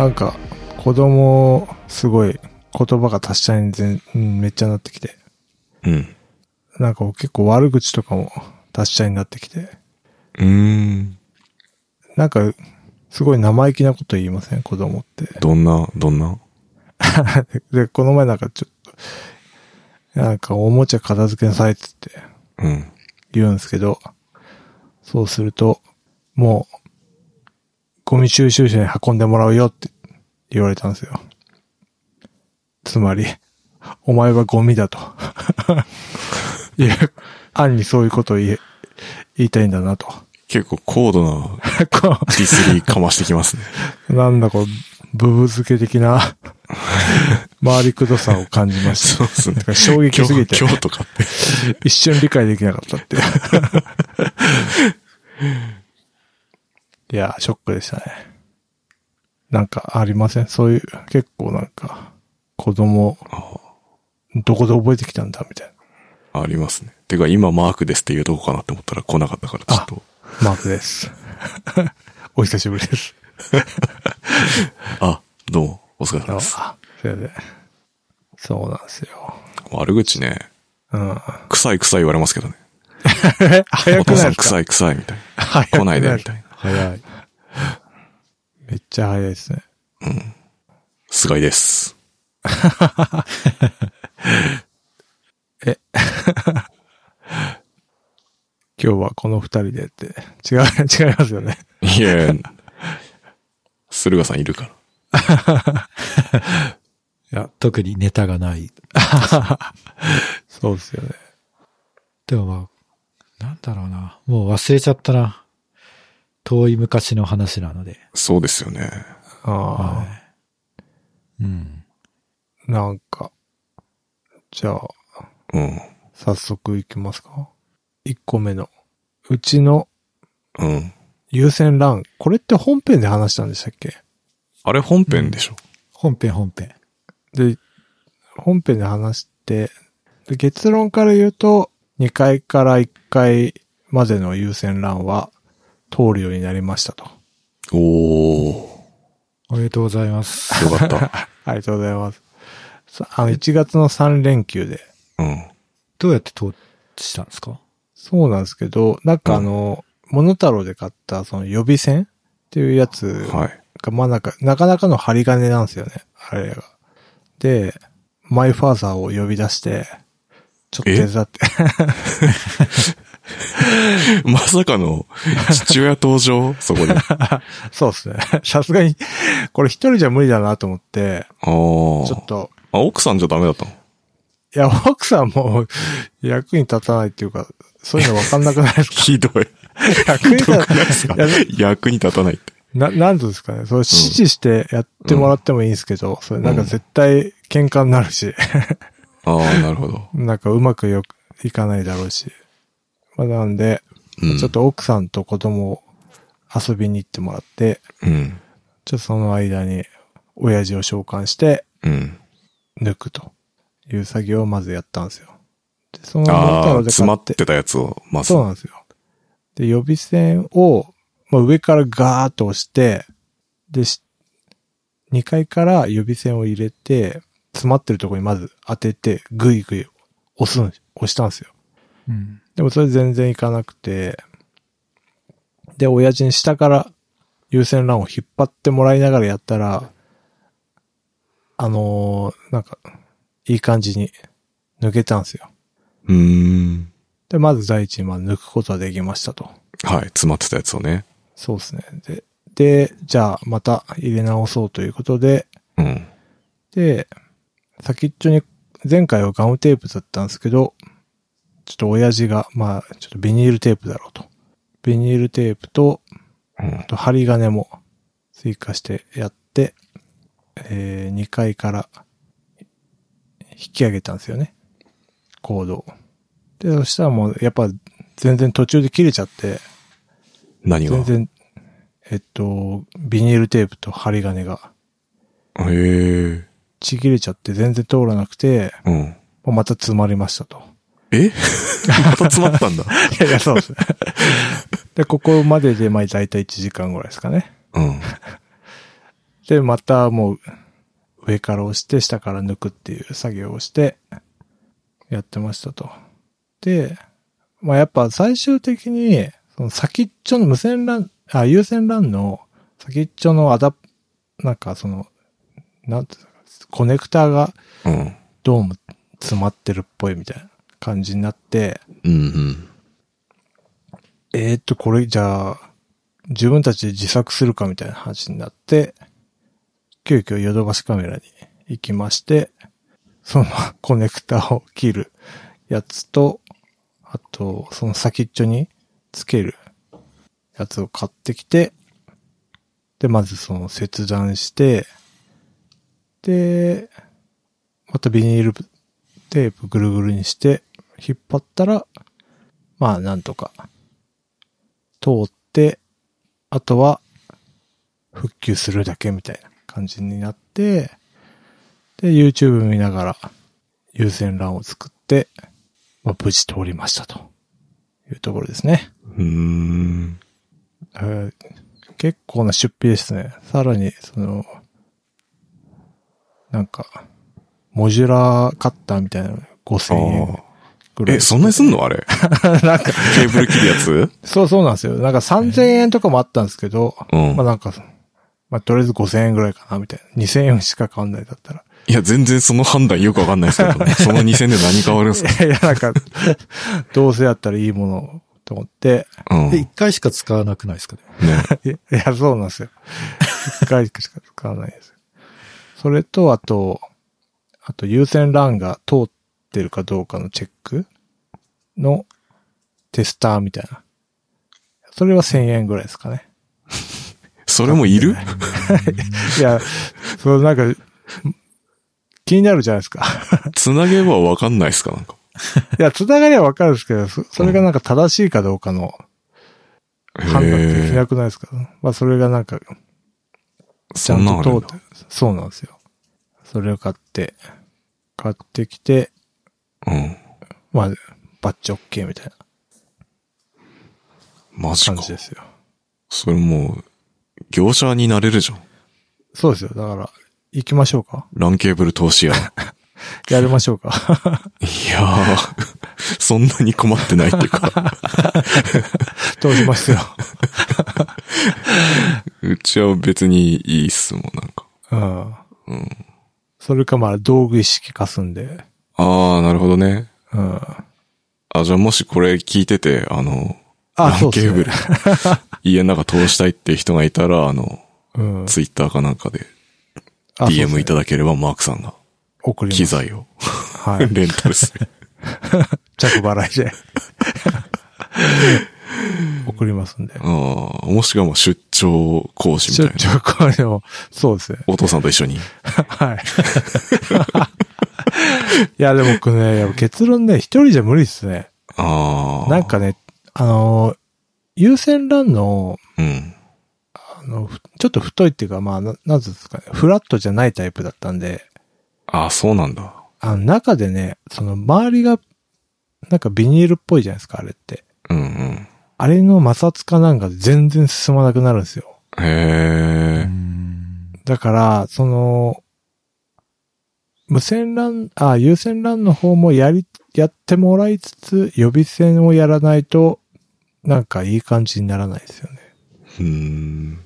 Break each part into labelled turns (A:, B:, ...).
A: なんか、子供、すごい、言葉が達者に全、うんめっちゃなってきて、
B: うん。
A: なんか結構悪口とかも達者になってきて、
B: うーん。
A: なんか、すごい生意気なこと言いません？子供って。
B: どんな、どんな？
A: で、この前なんかちょっと、なんかおもちゃ片付けなさいっつって
B: うん。
A: 言うんですけど、そうすると、もう、ゴミ収集車に運んでもらうよって言われたんですよ。つまり、お前はゴミだと。いや、暗にそういうことを言いたいんだなと。
B: 結構高度な
A: こ
B: ディスリーかましてきますね。
A: う なんだこう、ブブ漬け的な、回りくどさを感じました。
B: そうっすね
A: 衝撃すぎて。
B: 今日とかって。
A: 一瞬理解できなかったっていや、ショックでしたね。なんかありません？そういう、結構なんか、子供、どこで覚えてきたんだみたい
B: ありますね。てか今マークですって言うとこかなって思ったら来なかったからちょっと。
A: な。マークです。お久しぶりです。
B: あ、どうも、お疲れ様です。
A: あ、それで。そうなんですよ。
B: 悪口ね、
A: うん。
B: 臭い臭い言われますけどね。
A: 早
B: お父さん
A: くないですか？
B: 臭い臭いみたいな。来ないでみたいな。
A: 早い。めっちゃ早いですね。
B: 菅井です。
A: 今日はこの二人でって。違う、違いますよね。
B: いやいや駿河さんいるから。
C: いや、特にネタがない。
A: そうですよね。
C: でもまあ、なんだろうな。もう忘れちゃったな。遠い昔の話なので。
B: そうですよね。
A: ああ。
C: はい。うん。
A: なんか、じゃあ、
B: うん。
A: 早速いきますか。1個目の。うちの
B: うん。
A: 優先欄。これって本編で話したんでしたっけ？
B: あれ本編でしょ、
C: 本編本編。
A: で、本編で話して、で結論から言うと、2階から1階までの優先欄は通るようになりましたと。
B: おー。
C: おめでとうございます。
B: よかった。
A: ありがとうございます。さあの、1月の3連休で。
B: うん。
C: どうやって通したんですか？
A: そうなんですけど、なんかあの、モノタロウで買ったその予備線？っていうやつ
B: はい。
A: が、まあなんか、なかなかの針金なんですよね。あれが。で、マイファーザーを呼び出して、ちょっと手伝って。
B: まさかの父親登場？そこで。あ
A: そうですね。さすがに、これ一人じゃ無理だなと思って。ちょっと、
B: あ、奥さんじゃダメだったの？
A: いや、奥さんも役に立たないっていうか、そういうの分かんなくないですか？
B: ひどい。
A: 役に立た
B: ないですか？役に立たないって。
A: な、なんていうんですかね？それ指示してやってもらってもいいんですけど、それなんか絶対喧嘩になるし、
B: ああ、なるほど。
A: なんかうまくよくいかないだろうし。まあ、なんで、
B: うん。
A: ちょっ。と奥さんと子供を遊びに行ってもらって、
B: うん。
A: ちょっとその間に親父を召喚して
B: うん。
A: 抜くという作業をまずやったんですよ。で、その
B: ああ、詰ま
A: 買
B: ってたやつを、まず。
A: そうなんですよ。で、予備線を、まあ、上からガーッと押して、で、し2階から予備線を入れて、詰まってるところにまず当てて、ぐいぐい押すん、押したんですよ。
C: うん。
A: でもそれ全然いかなくて、で、親父に下から優先欄を引っ張ってもらいながらやったら、あのーなんか、いい感じに抜けたんですよ。
B: うーん。
A: で、まず第一にまあ抜くことができましたと。
B: はい。詰まってたやつをね。
A: そうですね。で、で、じゃあまた入れ直そうということで、
B: うん。
A: で、先っちょに、前回はガムテープだったんですけど、ちょっと親父が、まあ、ちょっとビニールテープだろうと。ビニールテープと、
B: うん
A: あ。と針金も追加してやって、えー、2階から引き上げたんですよね。コードを。で、そしたらもう、やっぱ全然途中で切れちゃって、
B: 何が？
A: 全然、えっと、ビニールテープと針金が
B: へえ。
A: ちぎれちゃって全然通らなくて、
B: うん。
A: また詰まりましたと。
B: え？また詰まったんだ。
A: いやいや、そうですね。で、ここまでで、まあ、だいたい1時間ぐらいですかね。
B: うん。
A: で、またもう、上から押して、下から抜くっていう作業をして、やってましたと。で、まあやっぱ最終的に、その先っちょの無線 LAN、あ、有線 LAN の先っちょのアダプ、なんかその、なんていうのかコネクターが
B: うん。
A: どうも詰まってるっぽいみたいな感じになって、
B: うんうん。
A: えー、っと、これじゃあ、自分たちで自作するかみたいな話になって、急遽ヨドバシカメラに行きまして、そのコネクタを切るやつと、あと、その先っちょにつけるやつを買ってきて、で、まずその切断して、で、またビニールテープぐるぐるにして、引っ張ったら、まあなんとか、通って、あとは、復旧するだけみたいな感じになって、で、YouTube 見ながら、優先欄を作って、まあ、無事通りましたというところですね。
B: うーん。
A: えー結構な出費ですね。さらに、その、なんか、モジュラーカッターみたいなの5000円
B: あ
A: ぐらい。
B: え、そんなにすんの？あれ。
A: なんか、
B: ケーブル切るやつ？
A: そうそうなんですよ。なんか3000円とかもあったんですけど、
B: うん
A: まあなんか、まあとりあえず5000円ぐらいかな、みたいな。2000円しか変わんないだったら。
B: いや、全然その判断よくわかんないですけど、その2000で何変わるんですか？
A: いや、なんか、どうせやったらいいものをと思って、
B: うん。
C: で、一回しか使わなくないですか？ね。
B: ね。
A: いや、そうなんですよ。一回しか使わないですよ。それと、あと、あと優先欄が通ってるかどうかのチェックのテスターみたいな。それは1000円ぐらいですかね。
B: それもいる？
A: いや、そのなんか、気になるじゃないですか。
B: つなげばわかんないですかなんか。
A: いや、つながりはわかるんですけど、そそれがなんか正しいかどうかの判断できなくないですか、まあ、それがなんか、ち
B: そ
A: ゃんと通って、そうなんですよ。それを買って、買ってきて、
B: うん。
A: まあ、バッチ OK みたいな
B: マジか
A: 感じ。ですよ。
B: それもう、業者になれるじゃん。
A: そうですよ。だから、行きましょうか。
B: ランケーブル投資屋。い
A: やりましょうか。
B: やー、そんなに困ってないっていうか、
A: 通しますよ。
B: うちは別にいいっすもん、なんか。
A: うん。
B: うん。
A: それかまあ、道具一式貸すんで、
B: あー、なるほどね。
A: うん。
B: あ、じゃあもしこれ聞いてて、あの、
A: あ、
B: ランケーブル。家の中通したいって人がいたら、あの、
A: うん。
B: ツイッターかなんかで DM
A: ね
B: いただければマークさんが
A: 送ります。
B: 機材を
A: はい。
B: レンタルする。
A: 着払いで。送りますんで。
B: ああ、もしくはもう出張講師みたいな。
A: 出張これを、そうですね。
B: お父さんと一緒に。
A: はい。いや、でも僕ね、結論ね、一人じゃ無理ですね。
B: ああ。
A: なんかね、あのー、優先欄の、
B: うん。
A: あの、ふちょっと太いっていうか、まあ、な、なんですかね、フラットじゃないタイプだったんで、
B: ああ、そうなんだ。
A: あの、中でね、その周りが、なんかビニールっぽいじゃないですか、あれって。
B: うんうん。
A: あれの摩擦かなんかで全然進まなくなるんですよ。
B: へえ。
A: だから、その、無線 LAN、あ、有線 LAN の方もやり、やってもらいつつ、予備線をやらないと、なんかいい感じにならないですよね。
B: うーん。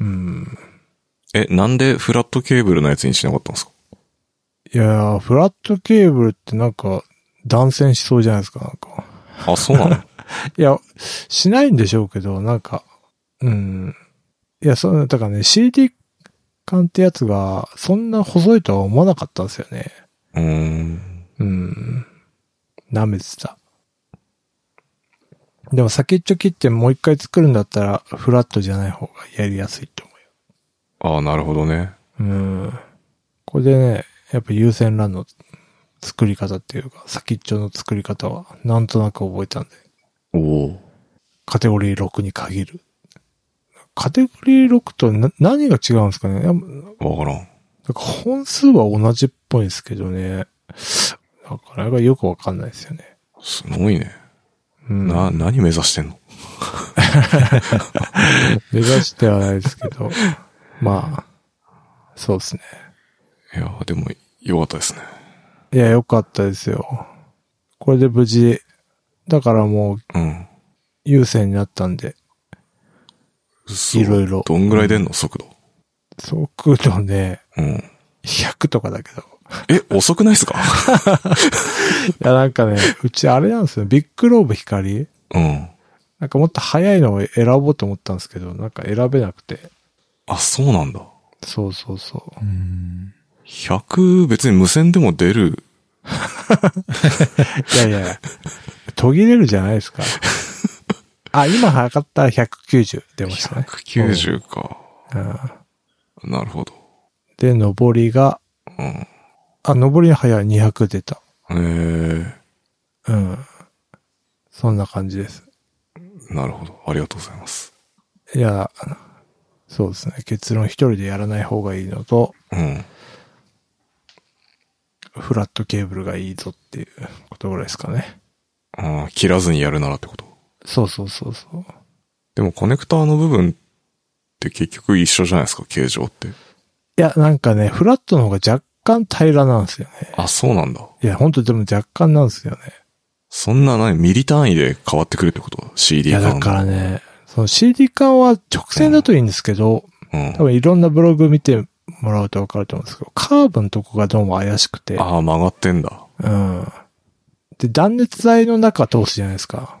A: うん。
B: え、なんでフラットケーブルのやつにしなかったんですか？
A: いやー、フラットケーブルってなんか、断線しそうじゃないですか、なんか。
B: あ、そうなの？
A: いや、しないんでしょうけど、なんか、うん。いや、そう、だからね、CD 管ってやつが、そんな細いとは思わなかったんですよね。
B: うーん。
A: うん。舐めてた。でも先っちょ切ってもう一回作るんだったら、フラットじゃない方がやりやすいと思
B: ああ、なるほどね。
A: うよ。うん。これでね、やっぱ優先欄の作り方っていうか、先っちょの作り方は、なんとなく覚えたんで、
B: おお。
A: カテゴリー6に限る。カテゴリー6とな何が違うんですかね？
B: わからん。
A: 本数は同じっぽいですけどね。なかなかよくわかんないですよね。
B: すごいね。
A: うん。
B: な、何目指してんの？
A: 目指してはないですけど、まあ、そうですね。
B: いや、でも、よかったですね。
A: いや、よかったですよ。これで無事、だからもう
B: うん。
A: 優先になったんで、
B: 嘘
A: いろいろ
B: どんぐらい出んの？速度。
A: 速度ね、
B: うん。
A: 100とかだけど。
B: え、遅くないっすか？
A: いや、なんかね、うちあれなんですよ。ビッグローブ光
B: うん。
A: なんかもっと速いのを選ぼうと思ったんですけど、なんか選べなくて。
B: あ、そうなんだ。
A: そうそうそう。
C: うん。
B: 100別に無線でも出る？
A: いやいや、途切れるじゃないですか。あ、今測ったら190出ましたね。
B: 190か。
A: うん
B: なるほど。
A: で、上りが、
B: うん。
A: あ、上りの速い200出た。
B: えー、
A: うん。そんな感じです。
B: なるほど。ありがとうございます。
A: いや、そうですね。結論一人でやらない方がいいのと、
B: うん。
A: フラットケーブルがいいぞっていうことぐらいですかね。
B: あー切らずにやるならってこと？
A: そうそうそうそう。
B: でもコネクターの部分って結局一緒じゃないですか、形状って。
A: いや、なんかね、フラットの方が若干平らなんですよね。
B: あ、そうなんだ。
A: いや、ほんとでも若干なんですよね。
B: そんな何ミリ単位で変わってくるってこと ?CD
A: いや、
B: 感
A: だから。ね、その CD 感は直線だといいんですけど、
B: うん。
A: 多分いろんなブログ見てもらうとわかると思うんですけど、カーブのとこがどうも怪しくて、
B: ああ、曲がってんだ。
A: うん。で、断熱材の中通すじゃないですか。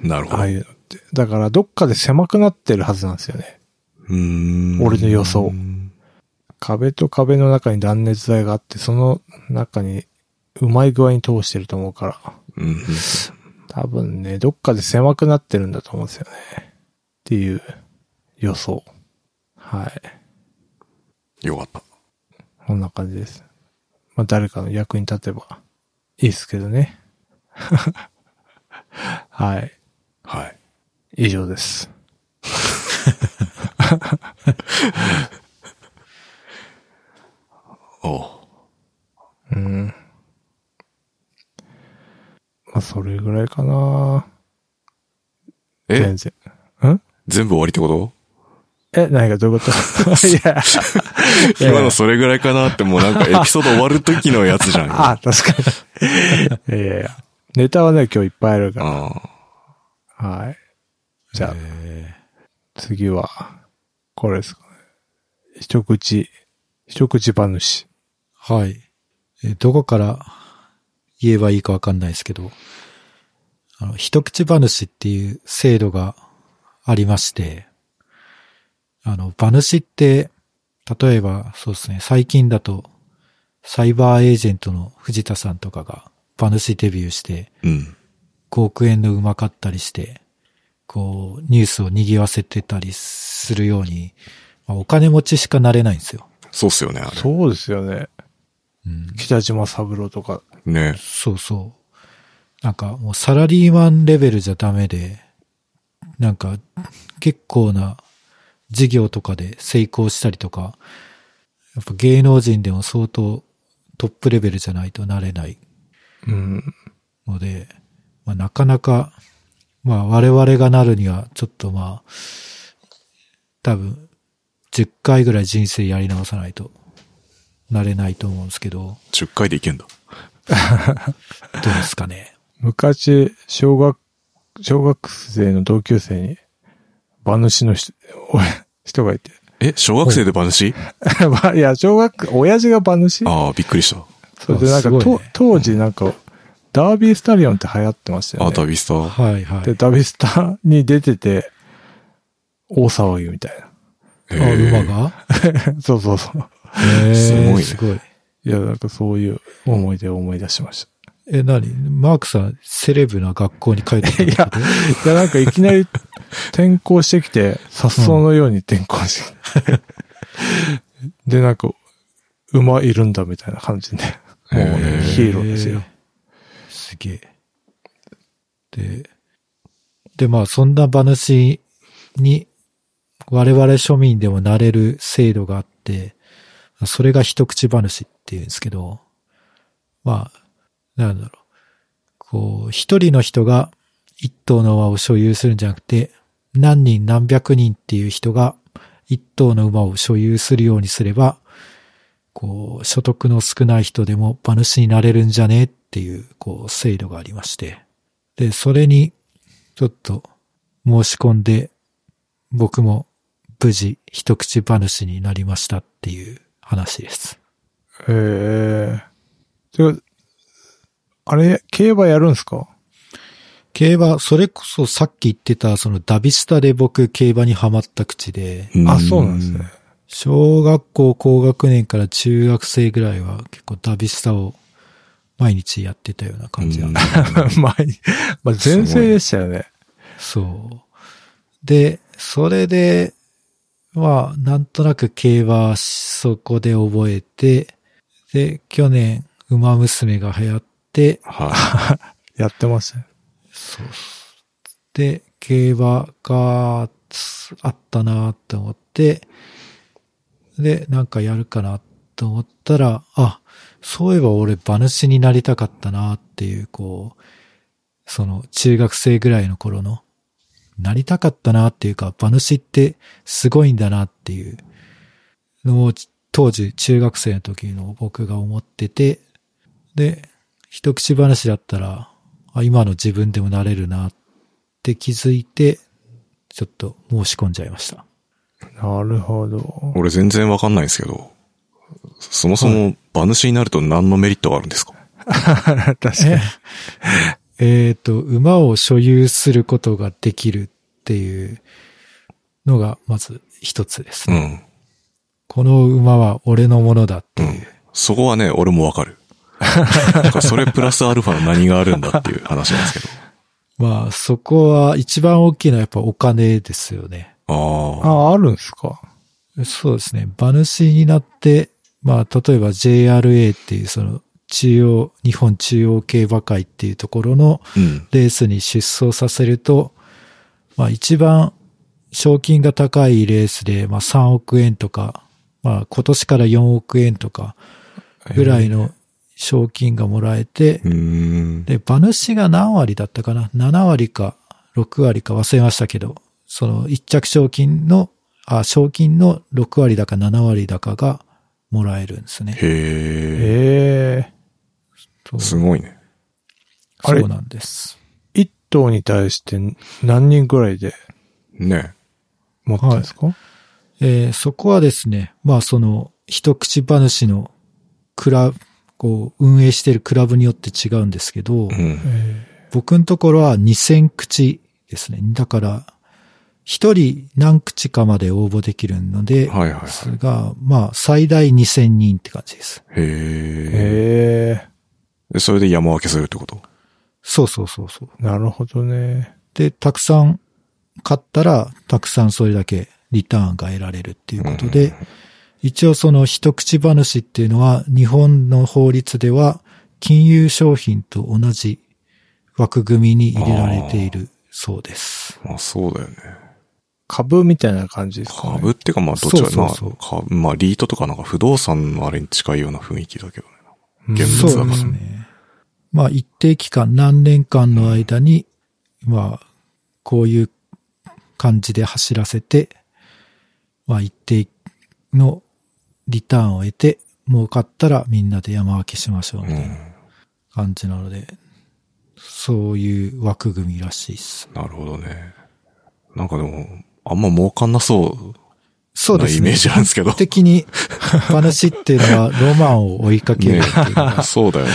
B: なるほど。う
A: ああいうのって。だから、どっかで狭くなってるはずなんですよね。
B: ーん。
A: 俺の予想
B: うん
A: 壁と壁の中に断熱材があって、その中にうまい具合に通してると思うから、
B: うん。
A: 多分ね、どっかで狭くなってるんだと思うんですよね。っていう予想。はい。
B: よかった。
A: こんな感じです。まあ、誰かの役に立てばいいですけどね。はい。
B: はい。
A: 以上です。
B: おう
A: うん。まあ、それぐらいかな
B: え？
A: 全然。ん？
B: 全部終わりってこと？
A: え、何がどういうこと？
B: 今のそれぐらいかなってもうなんかエピソード終わる時のやつじゃん。あ
A: あ、確かに。いやいやいや。ネタはね、今日いっぱいあるか
B: あ
A: ら。はい。じゃあ、
C: え
A: 次は、これですかね。一口、一口話。
C: ーはい。えーどこから言えばいいかわかんないですけど、あの、一口話っていう制度がありまして、あの、馬主って、例えば、そうですね、最近だと、サイバーエージェントの藤田さんとかが馬主デビューして、
B: うん。
C: 5億円の馬買ったりして、こう、ニュースを賑わせてたりするように、まあお金持ちしかなれないんですよ。
B: そうっすよね、あれ。
A: そうですよね。
C: うん、
A: 北島三郎とか。
B: ね。
C: そうそう。なんかもうサラリーマンレベルじゃダメで、なんか結構な事業とかで成功したりとか、やっぱ芸能人でも相当トップレベルじゃないとなれない
A: うん。
C: ので、まあ、なかなか、まあ我々がなるにはちょっとまあ、多分10回ぐらい人生やり直さないとなれないと思うんですけど、
B: 10回でいけんだ。
C: どうですかね。
A: 昔、小学、小学生の同級生に、馬主の人、お人がいて。
B: え、小学生で馬主？
A: ま あいや、小学、親父が馬主？
B: ああ、びっくりした。
A: それでなんか、
C: ね
A: と当時なんか、ダービースタリオンって流行ってましたよ
B: あ、
A: ね。
B: ダビスター？
C: はいはい。
A: で、ダビスタに出てて、大騒ぎみたい
C: あ、
B: へえ
C: 馬が？
A: な。そうそうそう。
C: へー
B: すごいね
C: すごい。
A: いや、なんかそういう思い出を思い出しまし
C: え、何？マークさん、セレブな学校に帰ってきたってこと
A: た。いや、なんかいきなり 転校してきて、殺走のように転校してきて。で、なんか、馬いるんだみたいな感じで、もうヒーローですよ。
C: すげえ。で、で、まあ、そんな馬主に、我々庶民でもなれる制度があって、それが一口馬主っていうんですけど、まあ、なんだろう。こう、一人の人が一頭の馬を所有するんじゃなくて、何人何百人っていう人が一頭の馬を所有するようにすれば、こう、所得の少ない人でも馬主になれるんじゃね？っていう、こう、制度がありまして。で、それに、ちょっと、申し込んで、僕も無事一口馬主になりましたっていう話です。
A: ええてか、あれ、競馬やるんすか？
C: 競馬、それこそさっき言ってた、そのダビスタで僕競馬にハマった口で、
A: あ、そうなんですね。。
C: 小学校高学年から中学生ぐらいは結構ダビスタを毎日やってたような感じなんで、
A: 前に、まあ、前世でしたよね。
C: そう。で、それで、まあ、なんとなく競馬そこで覚えて、で、去年、馬娘が流行って、
B: は
A: やってましたね。
C: そう。で、競馬があったなって思って、で、なんかやるかなと思ったら、あ、そういえば俺馬主になりたかったなっていう、こう、その中学生ぐらいの頃の、なりたかったなっていうか、馬主ってすごいんだなっていうのを当時中学生の時の僕が思ってて、で、一口話だったら、あ、今の自分でもなれるなって気づいて、ちょっと申し込んじゃいました。
A: なるほど。
B: い。俺全然わかんないんですけど、そもそも馬主になると何のメリットがあるんですか？
A: 確かに。
C: えっ、と、馬を所有することができるっていうのが、まず一つですね。
B: うん。
C: この馬は俺のものだっていう。
B: そこはね、俺もわかる。なんかそれプラスアルファの何があるんだっていう話なんですけど。
C: まあ、そこは一番大きいのはやっぱお金ですよね。
B: ああ。
A: あ、あるんすか？
C: そうですね。馬主になって、まあ、例えば JRA っていうその中央、日本中央競馬会っていうところの
B: うん。
C: レースに出走させると、まあ一番賞金が高いレースで、まあ3億円とか、まあ今年から4億円とかぐらいの賞金がもらえて
B: う、ーん。
C: で、馬主が何割だったかな ?7 割か6割か忘れましたけど、その一着賞金の、あ、賞金の6割だか7割だかがもらえるんですね。
B: へえ。
A: ええ
C: そう
B: すごいね。
A: あれ？
C: そうなんです。
A: 一頭に対して何人ぐらいで
B: ね。
A: 持ってんですか、
C: えーそこはですね、まあその、一口話のクラブ、こう、運営しているクラブによって違うんですけど、
B: うん。
A: え
C: 僕のところは2000口ですね。だから、一人何口かまで応募できるので、
B: はいはいはい
C: ですが、まあ最大2000人って感じです。
B: へえ。それで山分けするってこと？
C: そうそうそうそう。
A: なるほどね。
C: で、たくさん買ったら、たくさんそれだけリターンが得られるっていうことで、一応その一口話っていうのは、日本の法律では、金融商品と同じ枠組みに入れられているそうです。
B: まあそうだよね。
A: 株みたいな感じですか、ね、
B: 株っていうかまあどっちか
C: そうそうそう
B: まあ、かまあリートとかなんか不動産のあれに近いような雰囲気だけどね。
A: うん
B: 現物だから
C: ですね。まあ一定期間、何年間の間に、まあ、こういう感じで走らせて、まあ一定のリターンを得て、儲かったらみんなで山分けしましょうみたいな感じなので、そういう枠組みらしいです。
B: なるほどね。なんかでも、あんま儲かんなそう
C: そうです
B: イメージなんですけど
C: 的に、話っていうのは ロマンを追いかける
B: ね
C: っていうのが、
B: そうだよね。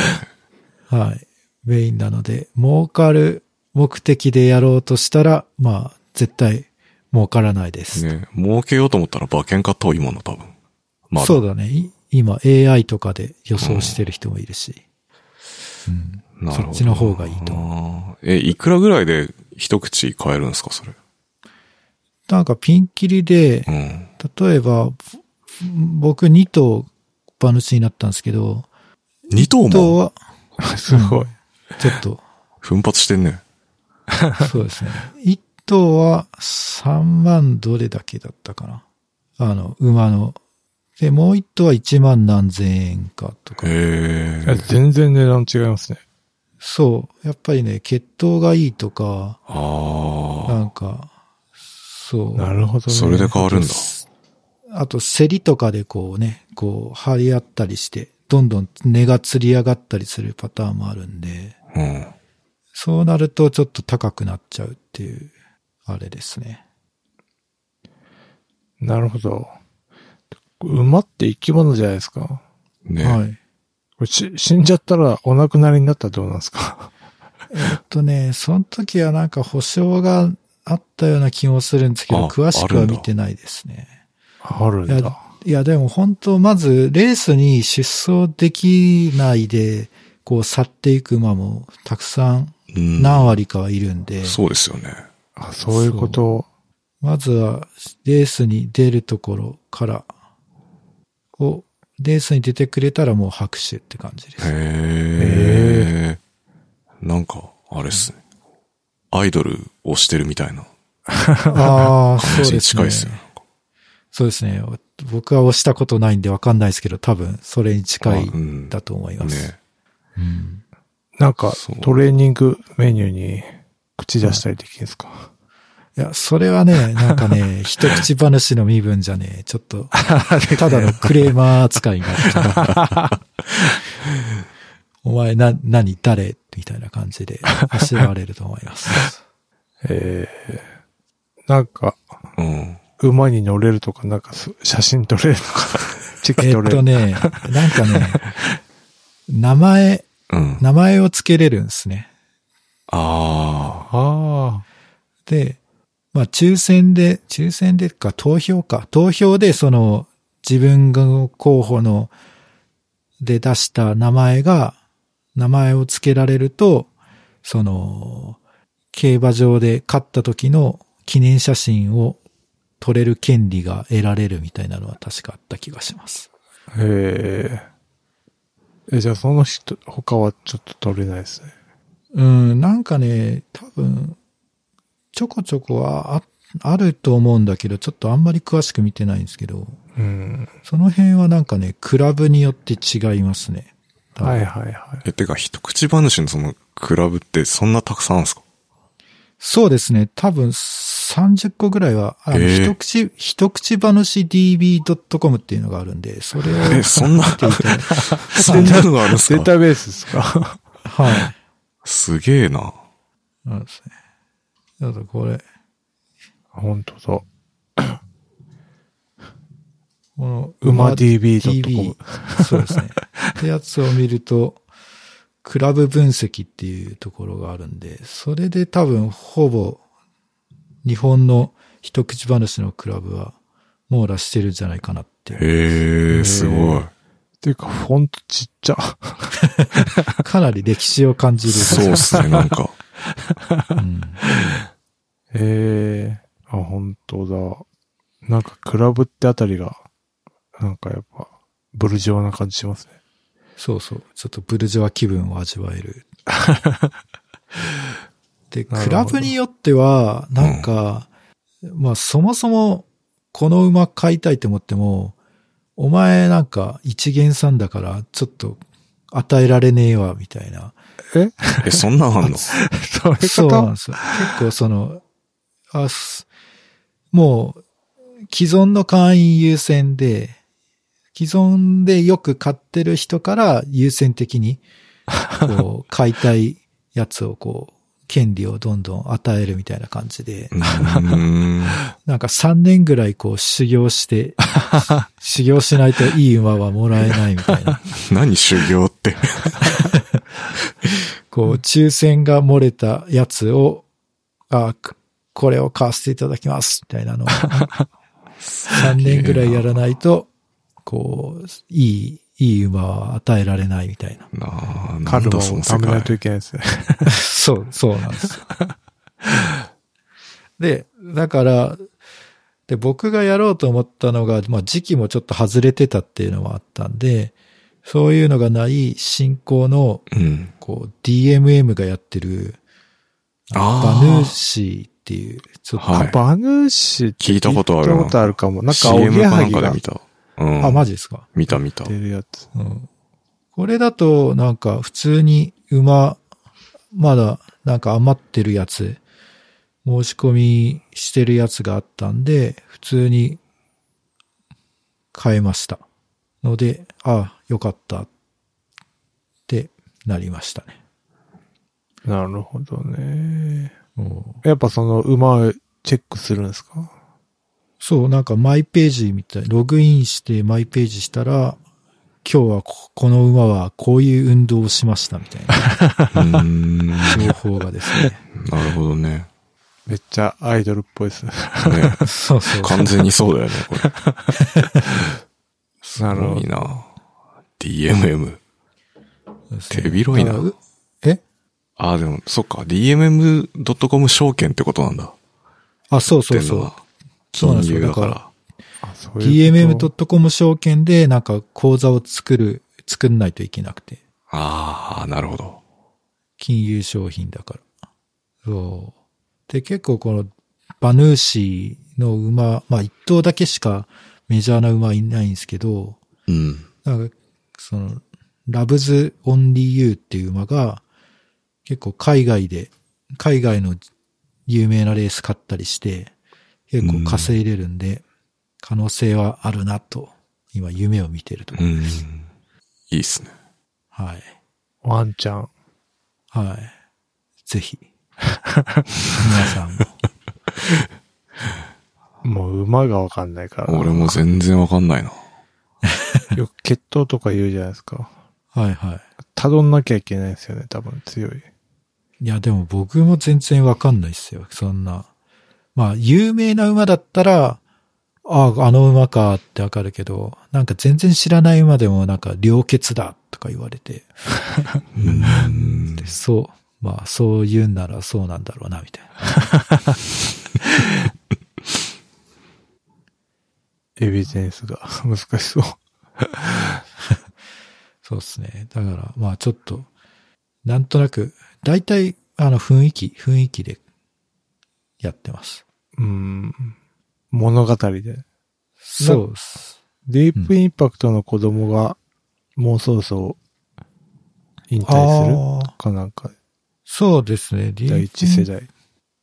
C: はい。メインなので、儲かる目的でやろうとしたら、まあ、絶対儲からないです。
B: ね儲けようと思ったら馬券買った方がいいもんな、多分。まあ、
C: そうだね。い今 AI とかで予想してる人もいるし。うん
B: なるほど
C: そっちの方がいいと
B: え、いくらぐらいで一口買えるんですか、それ？
C: なんかピンキリで
B: う、ん。
C: 例えば、僕2頭馬主になったんですけど、
B: 二頭
C: 1頭
B: も
C: は、
A: すごい。
C: ちょっと、
B: 奮発してんね。
C: そうですね。1頭は3万どれだけだったかな。あの、馬の。で、もう1頭は1万何千円かとか。
B: へえ。
A: 全然値段違いますね。
C: そう。やっぱりね、血統がいいとか、
B: ああ。
C: なんか、そう。
A: なるほどね。
B: それで変わるんだ。
C: あと、競りとかでこうね、こう、張り合ったりして、どんどん値が釣り上がったりするパターンもあるんで、
B: うん。
C: そうなるとちょっと高くなっちゃうっていう、あれですね。
A: なるほど。馬って生き物じゃないですか。
B: ね。
C: はい。
A: これし死んじゃったらお亡くなりになったらどうなんですか？
C: えっとね、その時はなんか保証があったような気もするんですけど、
B: あ
C: 詳しくは見てないですね。
A: あるんだ
C: いや。いや、でも本当まず、レースに出走できないで、こう去っていく馬もたくさん
B: うん。
C: 何割かはいるんで、
B: そうですよね。
A: あそういうこと。
C: まずはレースに出るところから、を、レースに出てくれたらもう拍手って感じです。
B: へえ。なんか、あれっすね。アイドルをしてるみたいな
C: ああ、そうですね
B: 近いっすよ。。
C: そうですね。僕は押したことないんでわかんないですけど、多分それに近いだと思います。
B: ね。
C: うん
A: なんかトレーニングメニューに口出したりできるんですか、
C: いや、それはね、なんかね、一口話の身分じゃね、ちょっと、ただのクレーマー扱いになっちゃう。お前な、何、誰？みたいな感じで、走られると思います。
A: えー、なんか、
B: うん。
A: 馬に乗れるとか、なんかす写真撮れるとか、チェキ
C: えっ
A: 撮れる。
C: とね、なんかね、名前、
B: うん。
C: 名前を付けれるんですね。
B: あ
A: あ
C: で、まあ抽選で、抽選でか投票か。投票でその自分が候補ので出した名前が、名前を付けられると、その、競馬場で勝った時の記念写真を撮れる権利が得られるみたいなのは確かあった気がします。
A: あ。へえ。え、じゃあその人、他はちょっと撮れないですね。
C: うん、なんかね、多分、ちょこちょこはああると思うんだけど、ちょっとあんまり詳しく見てないんですけど、
A: うん。
C: その辺はなんかね、クラブによって違いますね。
A: はいはいはい。
B: あ。え、てか、一口話のその、クラブってそんなたくさんあるんですか？
C: そうですね。多分30個ぐらいは、あの、
B: へえ
C: 一口、一口話 db.com っていうのがあるんで、それを
B: え、そんな、そんなのがあるんですか？
A: データベースですか？
C: はい。
B: すげえな。
C: なんですね。だとこれ、
A: 本当だ。
C: この、
A: 馬 DB.com
C: DB。そうですね。ってやつを見ると、クラブ分析っていうところがあるんで、それで多分ほぼ日本の一口話のクラブは網羅してるんじゃないかなって。
B: へえ、すごい。
A: っていうか、フォントちっちゃ。
C: かなり歴史を感じる。
B: そうっすね、なんか。
C: うん
A: へえ。あ、本当だ。なんか、クラブってあたりが、なんかやっぱ、ブルジョワな感じしますね。
C: そうそう。ちょっとブルジョワ気分を味わえる。で、クラブによっては、なんか、まあそもそも、この馬買いたいと思っても、お前なんか一元さんだから、ちょっと与えられねえわ、みたいな。
A: え？
B: え、そんなんあんの？
A: そう
C: なんですよ。結構その、あすもう、既存の会員優先で、既存でよく買ってる人から優先的に、こう、買いたいやつをこう、権利をどんどん与えるみたいな感じで。なんか3年ぐらいこう修行して、修行しないといい馬はもらえないみたいな。
B: 何修行って。
C: こう、抽選が漏れたやつを、あ、くこれを買わせていただきます、みたいなのを、3年ぐらいやらないと、こう、いい、いい馬は与えられないみたいな。
B: なあ、な
A: カルマを貯めないと。いけないですね。
C: そう、そうなんですよ。で、だから、で、僕がやろうと思ったのが、まあ時期もちょっと外れてたっていうのもあったんで、そういうのがない新興の、
B: うん。
C: こう、DMM がやってる、
B: あー
C: バヌーシーっていう、ちょっと、
B: はい
A: バヌーシって
B: 聞いたことあるな
A: 聞いたことあるかも。なんか、おぎやはぎが
B: かなんかで見た。うん。
C: あ、マジですか？
B: 見た見た。
A: 出るやつ。
C: うん。これだと、なんか、普通に馬、まだ、なんか余ってるやつ、申し込みしてるやつがあったんで、普通に、買えました。ので、ああ、よかったってなりましたね。
A: なるほどね。やっぱその馬をチェックするんですか？
C: そう、なんかマイページみたい、ログインしてマイページしたら、今日はここの馬はこういう運動をしましたみたいな
B: うーん。な
C: 情報がですね。
B: るほどね。
A: めっちゃアイドルっぽいですね。
B: ね
C: そうそう。
B: 完全にそうだよね、これ。
A: なるほど
B: いいな DMM。手広いな
C: え？
B: ああ、でも、そっか。DMM.com 証券ってことなんだ。
C: あ、そうそうそう。そうなんですよ
B: だか。
C: ら
A: あそういうこと
C: DMM.com 証券でなんか口座を作る、作んないといけなくて。
B: ああ、なるほど。
C: 金融商品だから。そう。で、結構このバヌーシーの馬、まあ一頭だけしかメジャーな馬いないんですけど、
B: うん。
C: なんか、その、ラブズ・オンリー・ユーっていう馬が、結構海外で、海外の有名なレース勝ったりして、結構稼いでるんで、可能性はあるなと、今夢を見てるところ。
B: うん。いいっすね。
C: はい。
A: ワンちゃん。
C: はい。ぜひ。皆さんも。
A: もう馬がわかんないからな。
B: 俺も全然わかんないな。
A: よく血統とか言うじゃないですか。
C: はいはい。
A: 辿んなきゃいけないんですよね、多分強い。
C: いや、でも僕も全然わかんないっすよ。そんな。まあ、有名な馬だったら、ああ、あの馬かってわかるけど、なんか全然知らない馬でもなんか良血だとか言われて、そう、まあそう言うんならそうなんだろうな、みたいな。
A: エビデンスが難しそう。
C: そうですね。だから、まあちょっと、なんとなく、大体、あの雰囲気、雰囲気でやってます。
A: うん。物語で。
C: そうっす。
A: ディープインパクトの子供が、もうそろそろ、引退するかなんか、
C: そうですね。ディープ
A: 第一世代。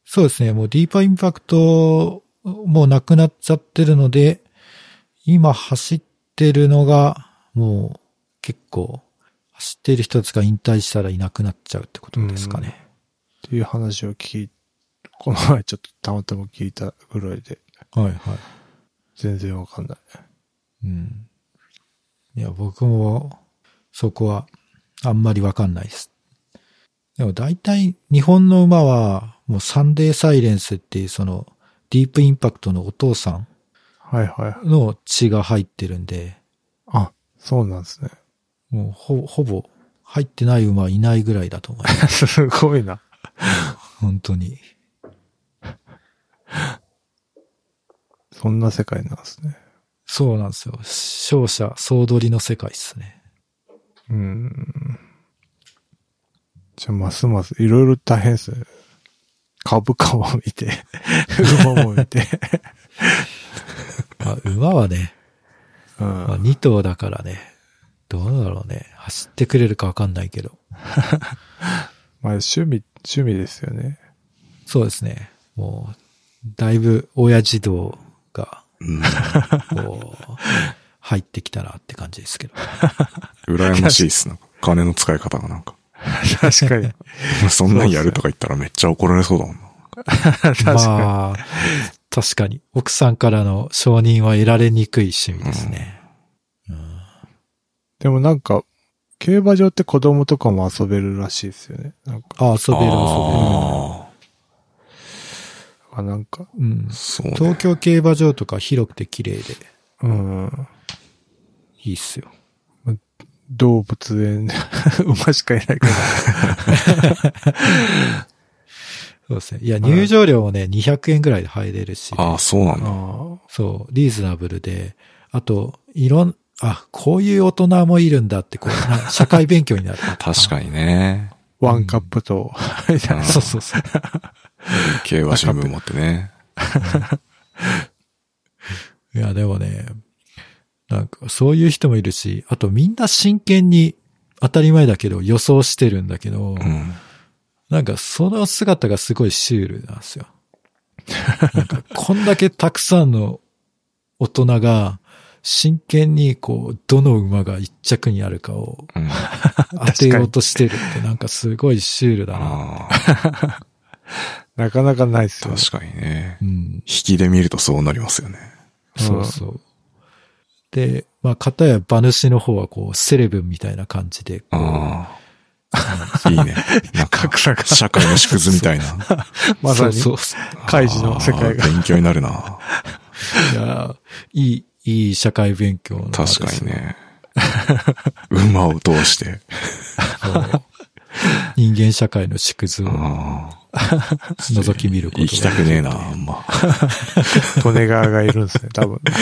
C: そうですね。もうディーパーインパクト、もうなくなっちゃってるので、今走ってるのが、もう結構、走ってる人たちが引退したらいなくなっちゃうってことですかね。
A: っていう話を聞い、この前ちょっとたまたま聞いたぐらいで、
C: はいはい。
A: 全然わかんない。
C: うん。いや、僕も、そこは、あんまりわかんないです。でも大体、日本の馬は、もうサンデーサイレンスっていうその、ディープインパクトのお父さん
A: はいはい。
C: の血が入ってるんで、
A: あ、そうなんですね。
C: もうほ、ほぼ、入ってない馬はいないぐらいだと思います。
A: すごいな。
C: 本当に。
A: そんな世界なんですね。
C: そうなんですよ。勝者、総取りの世界っすね。
A: うーん。じゃあ、ますます、いろいろ大変ですね。株価も見て、馬も見て。
C: まあ、馬はね、
A: うん。
C: まあ、2頭だからね、どうだろうね。走ってくれるかわかんないけど。
A: まあ、趣味、趣味ですよね。
C: そうですね。もう、だいぶ親児童が、
B: うん。
C: こう、入ってきたなって感じですけど。
B: 羨ましいっす。な金の使い方がなんか。
A: 確かに。
B: そんなんやるとか言ったらめっちゃ怒られそうだもんな。
A: 確かに。
C: まあ、確かに。奥さんからの承認は得られにくい趣味ですね。
A: でもなんか、競馬場って子供とかも遊べるらしいですよね。
C: あ、遊べる遊べる。
A: なんか、
C: うん
B: あ、。そうね。
C: 東京競馬場とか広くて綺麗で
A: うん。
C: いいっすよ。
A: 動物園、馬しかいないから。
C: そうですね。いや、入場料もね、200円ぐらいで入れるし、
B: ああ、そうなんだ。
A: あ
C: そう、リーズナブルで、あと、いろん、あ、こういう大人もいるんだって、こう、な社会勉強になる。
B: 確かにね。
A: あ、ワンカップと、みたいな。
C: そうそうそう。
B: 競馬新聞持ってね。
C: いや、でもね、なんか、そういう人もいるし、あとみんな真剣に、当たり前だけど予想してるんだけど、
B: うん。
C: なんかその姿がすごいシュールなんですよ。なんかこんだけたくさんの大人が真剣にこう、どの馬が一着にあるかを
B: うん。
C: 当てようとしてるってなんかすごいシュールだな。
A: なかなかないですよ。
B: 確かにね
C: う。ん。
B: 引きで見るとそうなりますよね。
C: そうそう。で、まあ、片や馬主の方はこう、セレブみたいな感じで、
B: ああ。いいね。なん
A: が
B: 社会の縮図みたいな。
A: まさに、
C: そうそう
A: カイジの世界が
B: 勉強になるな。
C: いや、いい、いい社会勉強の
B: 確かに。ね。馬を通して。
C: 人間社会の縮図を。覗き見ることが
B: 行きたくねえな、あんま。
A: 利根川がいるんですね、多分。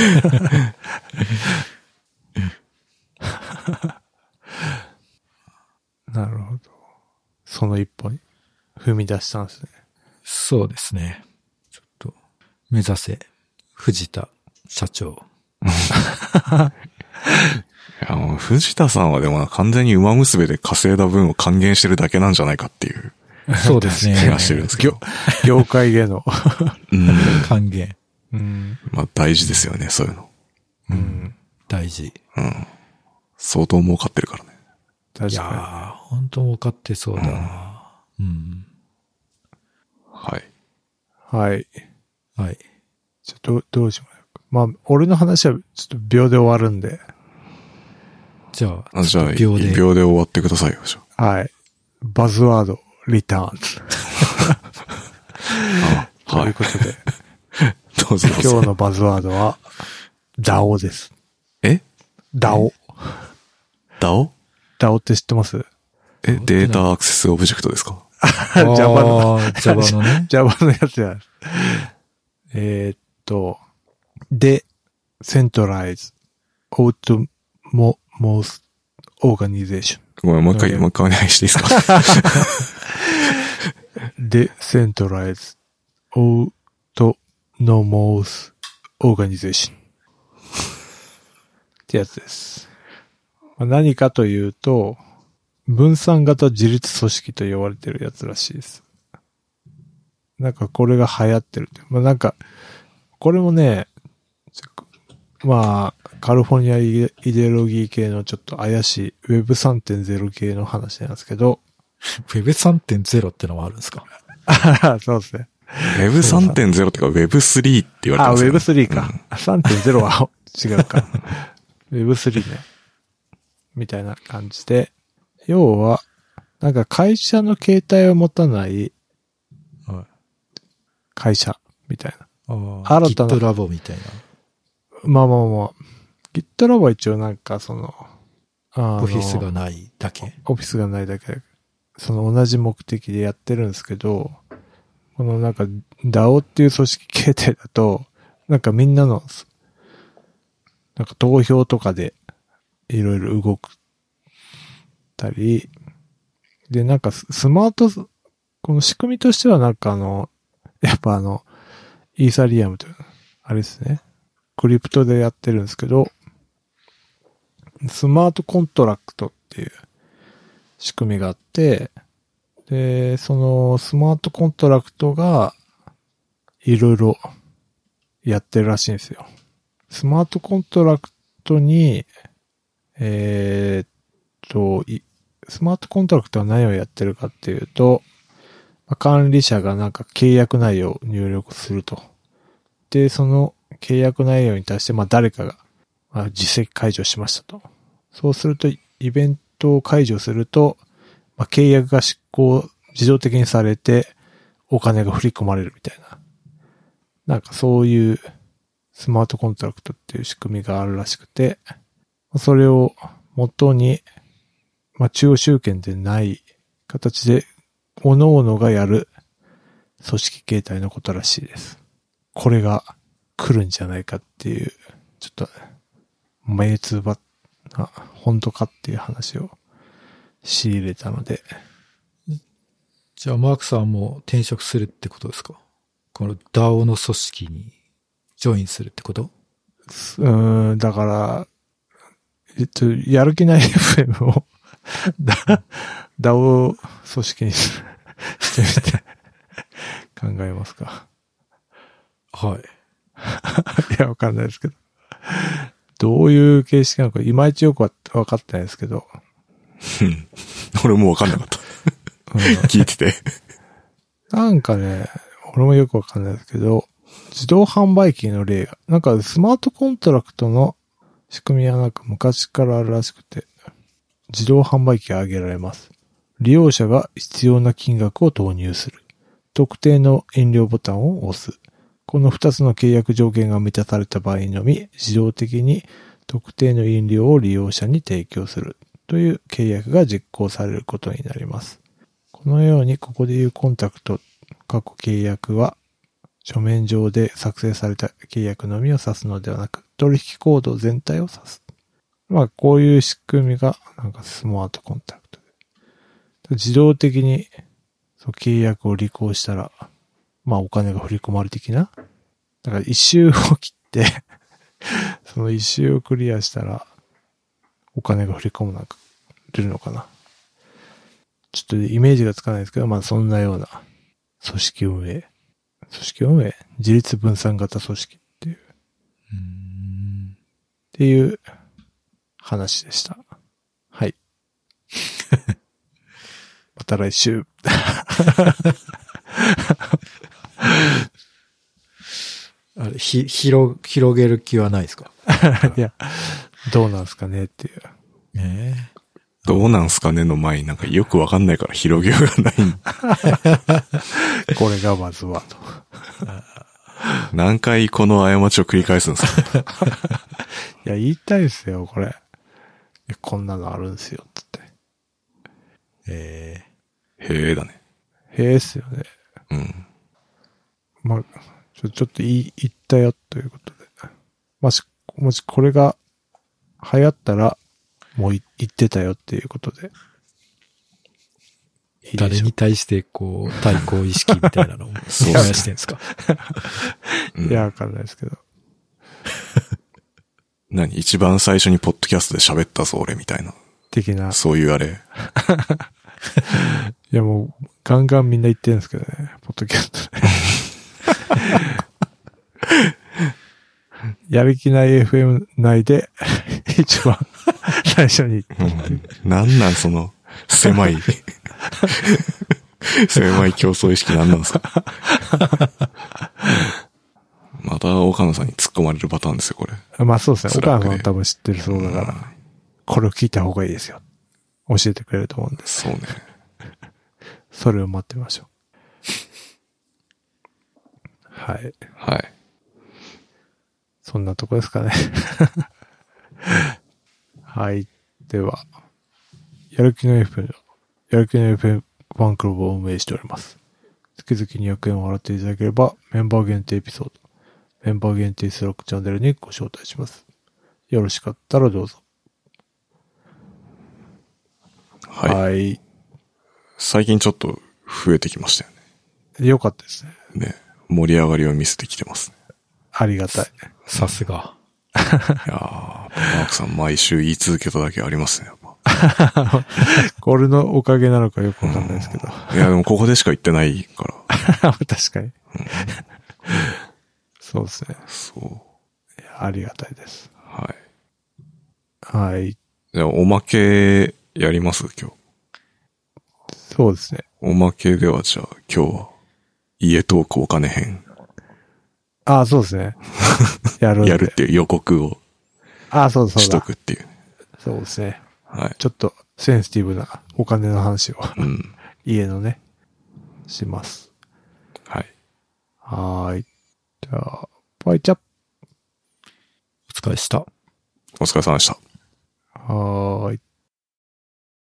A: なるほど。その一歩に踏み出したんですね。
C: そうですね。ちょっと、目指せ、藤田社長。
B: いや、もう藤田さんはでも完全に馬娘で稼いだ分を還元してるだけなんじゃないかっていう
C: そうですね。
B: 気がしてるんですけど。
A: 業界への。
B: うん。
C: 還元。
A: うん。
B: まあ大事ですよね、そういうの。
A: うん。
C: 大事。
B: うん。相当儲かってるからね。
C: いや
A: 確か
C: ー、本当儲かってそうだな。うん。
B: はい。
A: に。はい。
C: はい。
A: ちょっと、どうしよう。まあ、俺の話はちょっと秒で終わるんで。
C: じゃあ、
B: あじゃあ、
C: 秒で。
B: 秒で終わってくださいよ、じゃ
A: はい。バズワード、リターンと
B: はいい。
A: うことで、
B: どうぞ
A: 今日
B: ぞ。
A: のバズワードは、DAO です。
B: え
A: ？DAO。
B: ?DAO?
A: DAO って知ってます？
B: え、データアクセスオブジェクトですか？
A: Java の
C: Java のね。
A: Java のやつや。えーっと、で、centralize, autonomous organization.
B: ごめん、もう一回、
A: うん
B: もう一回お願いしていいですか？
A: で、centralize, autonomous organization. ってやつです。まあ何かというと、分散型自立組織と呼ばれてるやつらしいです。なんかこれが流行ってるって。まあなんか、これもね、まあ、カリフォルニアイデロギー系のちょっと怪しい Web3.0 系の話なんですけど、
C: Web3.0 ってのもあるんですか？
A: そうですね。
B: Web3.0 ってか Web3 って言われて
A: あ、
B: ますよね。
A: Web3 か。3.0は違うか。Web3 ね。みたいな感じで。要は、なんか会社の携帯を持たない
C: はい。
A: 会社みたいな。新たな
C: GitLab みたいな。
A: まあまあまあ。GitLab は一応なんかその、あの
C: オフィスがないだけ？
A: オフィスがないだけで、その同じ目的でやってるんですけど、このなんか DAO っていう組織形態だと、なんかみんなの、なんか投票とかでいろいろ動くたり、で、なんかススマート、この仕組みとしてはなんかあの、やっぱあの、イーサリアムという、あれですね。クリプトでやってるんですけど、スマートコントラクトっていう仕組みがあって、で、そのスマートコントラクトがいろいろやってるらしいんですよ。スマートコントラクトに、えーっと、スマートコントラクトは何をやってるかっていうと、管理者がなんか契約内容を入力すると。で、その契約内容に対して、まあ誰かが、まあ、実績解除しましたと。そうすると、イベントを解除すると、まあ、契約が執行、自動的にされて、お金が振り込まれるみたいな。なんかそういうスマートコントラクトっていう仕組みがあるらしくて、それを元に、まあ、中央集権でない形で、各々がやる組織形態のことらしいです。これが来るんじゃないかっていう、ちょっと、目つばな、本当かっていう話を仕入れたので、
C: じゃあ、マークさんも転職するってことですか？この DAO の組織にジョインするってこと？
A: うーん、だから、えっと、やる気ない FM を、だ、ダオ組織にししてみて、考えますか。
C: はい。
A: いや、わかんないですけど。どういう形式なのか、いまいちよくわ分かってないですけど。
B: う ん俺もわかんなかった。
A: うん
B: 聞いてて。
A: なんかね、俺もよくわかんないですけど、自動販売機の例が、なんかスマートコントラクトの仕組みはなんか昔からあるらしくて、自動販売機が挙げられます。利用者が必要な金額を投入する。特定の遠慮ボタンを押す。この2つの契約条件が満たされた場合のみ、自動的に特定の飲料を利用者に提供するという契約が実行されることになります。このように、ここでいうコンタクト、過去契約は、書面上で作成された契約のみを指すのではなく、取引行動全体を指す。まあ、こういう仕組みが、なんかスマートコンタクトで。自動的に、そう、契約を履行したら、まあ、お金が振り込まれ的な。だから、一周を切って、その一周をクリアしたら、お金が振り込まれるのかな。ちょっとイメージがつかないですけど、まあそんなような組織運営。組織運営？自立分散型組織っていう、っ
C: うんっ
A: ていう話でした。はい。また来週。
C: あれ、ひ、広、広げる気はないですか？
A: いや、どうなんすかねっていう。
C: ね
B: どうなんすかねの前になんかよくわかんないから広げようがない。
A: これがまずはと。
B: 何回この過ちを繰り返すんですか？
A: いや、言いたいですよ、これ。こんなのあるんですよ、つって。
C: え
B: へえだね。
A: へえっすよね。
B: うん。
A: まあ、ちょ、ちょっと言い、言ったよということで。もし、もしこれが流行ったら、もうい言ってたよっていうことで。いい
C: 誰に対してこう、対抗意識みたいなのを
B: そう
C: 燃やしてんですか？
B: うん
A: いや、わかんないですけど。
B: 何？一番最初にポッドキャストで喋ったぞ、俺みたいな。
A: 的な。
B: そういうあれ。
A: いや、もう、ガンガンみんな言ってるんですけどね。ポッドキャストで。やる気ない FM 内で、一番 最初に言って
B: うんなんなんその、狭い、狭い競争意識なんなんですかまた岡野さんに突っ込まれるパターンですよ、これ。
A: まあそうですね。岡野さんは多分知ってるそうだから、これを聞いた方がいいですよ。教えてくれると思うんです。
B: そうね。
A: それを待ってみましょう。はい。
B: はい。
A: そんなとこですかね。はい。では、やる気の FM の、やる気の FM ファンクラブを運営しております。月々200円を払っていただければ、メンバー限定エピソード、メンバー限定スラックチャンネルにご招待します。よろしかったらどうぞ。
B: はい。
A: はい。
B: 最近ちょっと増えてきましたよ
A: よかったですね。
B: ね。ね。盛り上がりを見せてきてますね。
A: ありがたい。
C: さすが。
B: いやー、マークさん毎週言い続けただけありますね、やっぱ。
A: これのおかげなのかよくわかんないですけど。
B: いや、でもここでしか言ってないから。
A: 確かに。そうですね。
B: そう。
A: ありがたいです。
B: はい。
A: はい。
B: じゃあ、おまけやります？今日。
A: そうですね。
B: おまけではじゃあ、今日は、家トークお金編、
A: ああ、そうですね。やる。
B: やるっていう予告を
A: ああ、そうそう
B: しと
A: だ。
B: くっていう。
A: そうですね。
B: はい。
A: ちょっとセンシティブなお金の話を
B: うん。
A: 家のね、します。
B: はい。
A: はーい。じゃあ、バイチャッ
C: お疲れした。
B: お疲れ様でした。
A: プ。はーい。